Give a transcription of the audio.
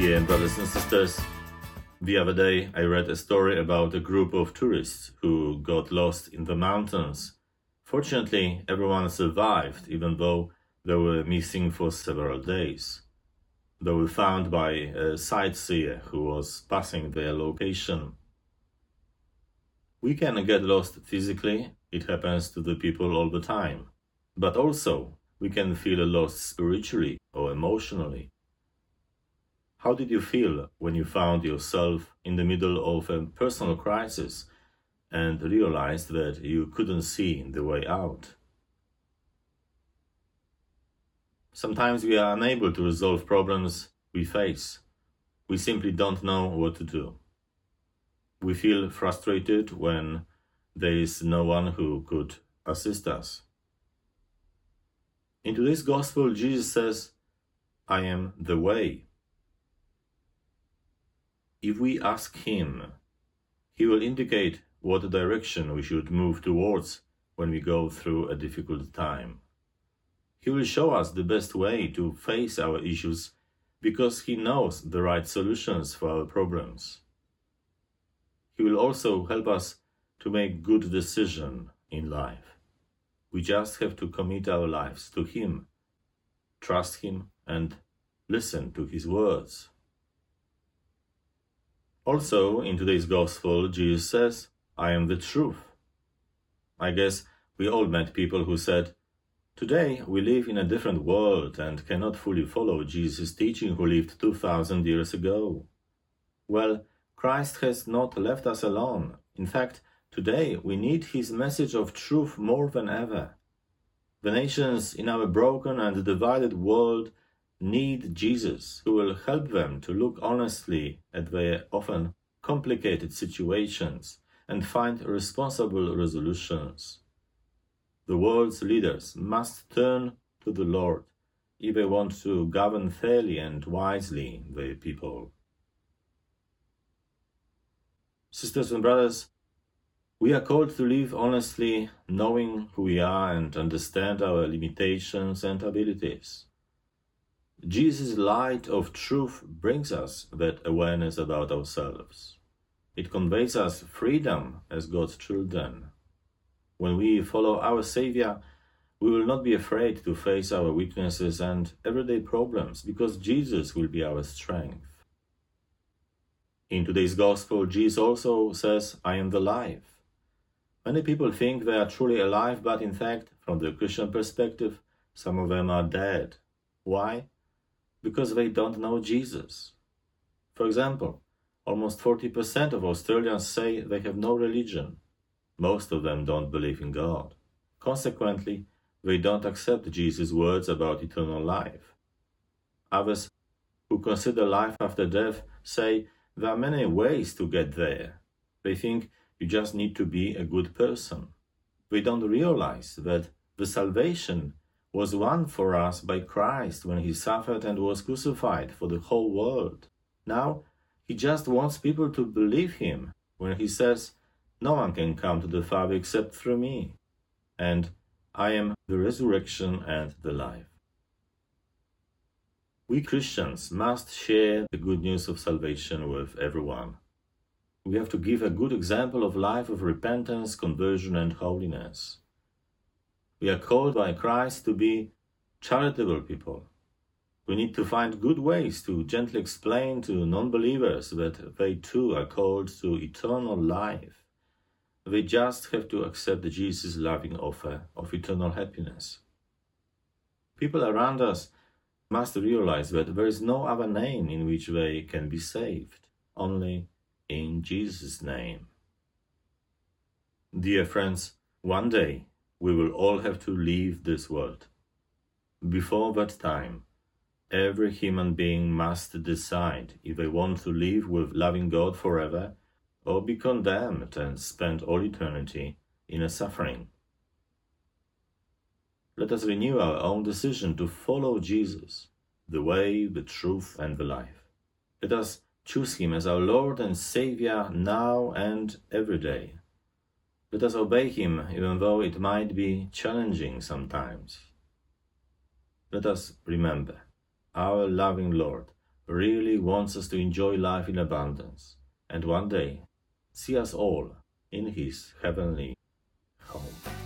Dear brothers and sisters, the other day I read a story about a group of tourists who got lost in the mountains. Fortunately, everyone survived, even though they were missing for several days. They were found by a sightseer who was passing their location. We can get lost physically, it happens to the people all the time. But also, we can feel lost spiritually or emotionally. How did you feel when you found yourself in the middle of a personal crisis and realized that you couldn't see the way out? Sometimes we are unable to resolve problems we face. We simply don't know what to do. We feel frustrated when there is no one who could assist us. In today's gospel, Jesus says, I am the way. If we ask Him, He will indicate what direction we should move towards when we go through a difficult time. He will show us the best way to face our issues because He knows the right solutions for our problems. He will also help us to make good decisions in life. We just have to commit our lives to Him, trust Him, and listen to His words. Also, in today's Gospel, Jesus says, I am the truth. I guess we all met people who said, Today we live in a different world and cannot fully follow Jesus' teaching who lived 2000 years ago. Well, Christ has not left us alone. In fact, Today, we need his message of truth more than ever. The nations in our broken and divided world need Jesus, who will help them to look honestly at their often complicated situations and find responsible resolutions. The world's leaders must turn to the Lord if they want to govern fairly and wisely their people. Sisters and brothers, we are called to live honestly, knowing who we are and understand our limitations and abilities. Jesus' light of truth brings us that awareness about ourselves. It conveys us freedom as God's children. When we follow our Savior, we will not be afraid to face our weaknesses and everyday problems because Jesus will be our strength. In today's Gospel, Jesus also says, I am the life. Many people think they are truly alive, but in fact, from the Christian perspective, some of them are dead. Why? Because they don't know Jesus. For example, almost 40% of Australians say they have no religion. Most of them don't believe in God. Consequently, they don't accept Jesus' words about eternal life. Others who consider life after death say there are many ways to get there. They think you just need to be a good person. We don't realize that the salvation was won for us by Christ when he suffered and was crucified for the whole world. Now, he just wants people to believe him when he says, No one can come to the Father except through me. And I am the resurrection and the life. We Christians must share the good news of salvation with everyone. We have to give a good example of life of repentance, conversion, and holiness. We are called by Christ to be charitable people. We need to find good ways to gently explain to non believers that they too are called to eternal life. They just have to accept Jesus' loving offer of eternal happiness. People around us must realize that there is no other name in which they can be saved, only in Jesus' name. Dear friends, one day we will all have to leave this world. Before that time, every human being must decide if they want to live with loving God forever or be condemned and spend all eternity in a suffering. Let us renew our own decision to follow Jesus, the way, the truth, and the life. Let us Choose Him as our Lord and Savior now and every day. Let us obey Him even though it might be challenging sometimes. Let us remember our loving Lord really wants us to enjoy life in abundance and one day see us all in His heavenly home.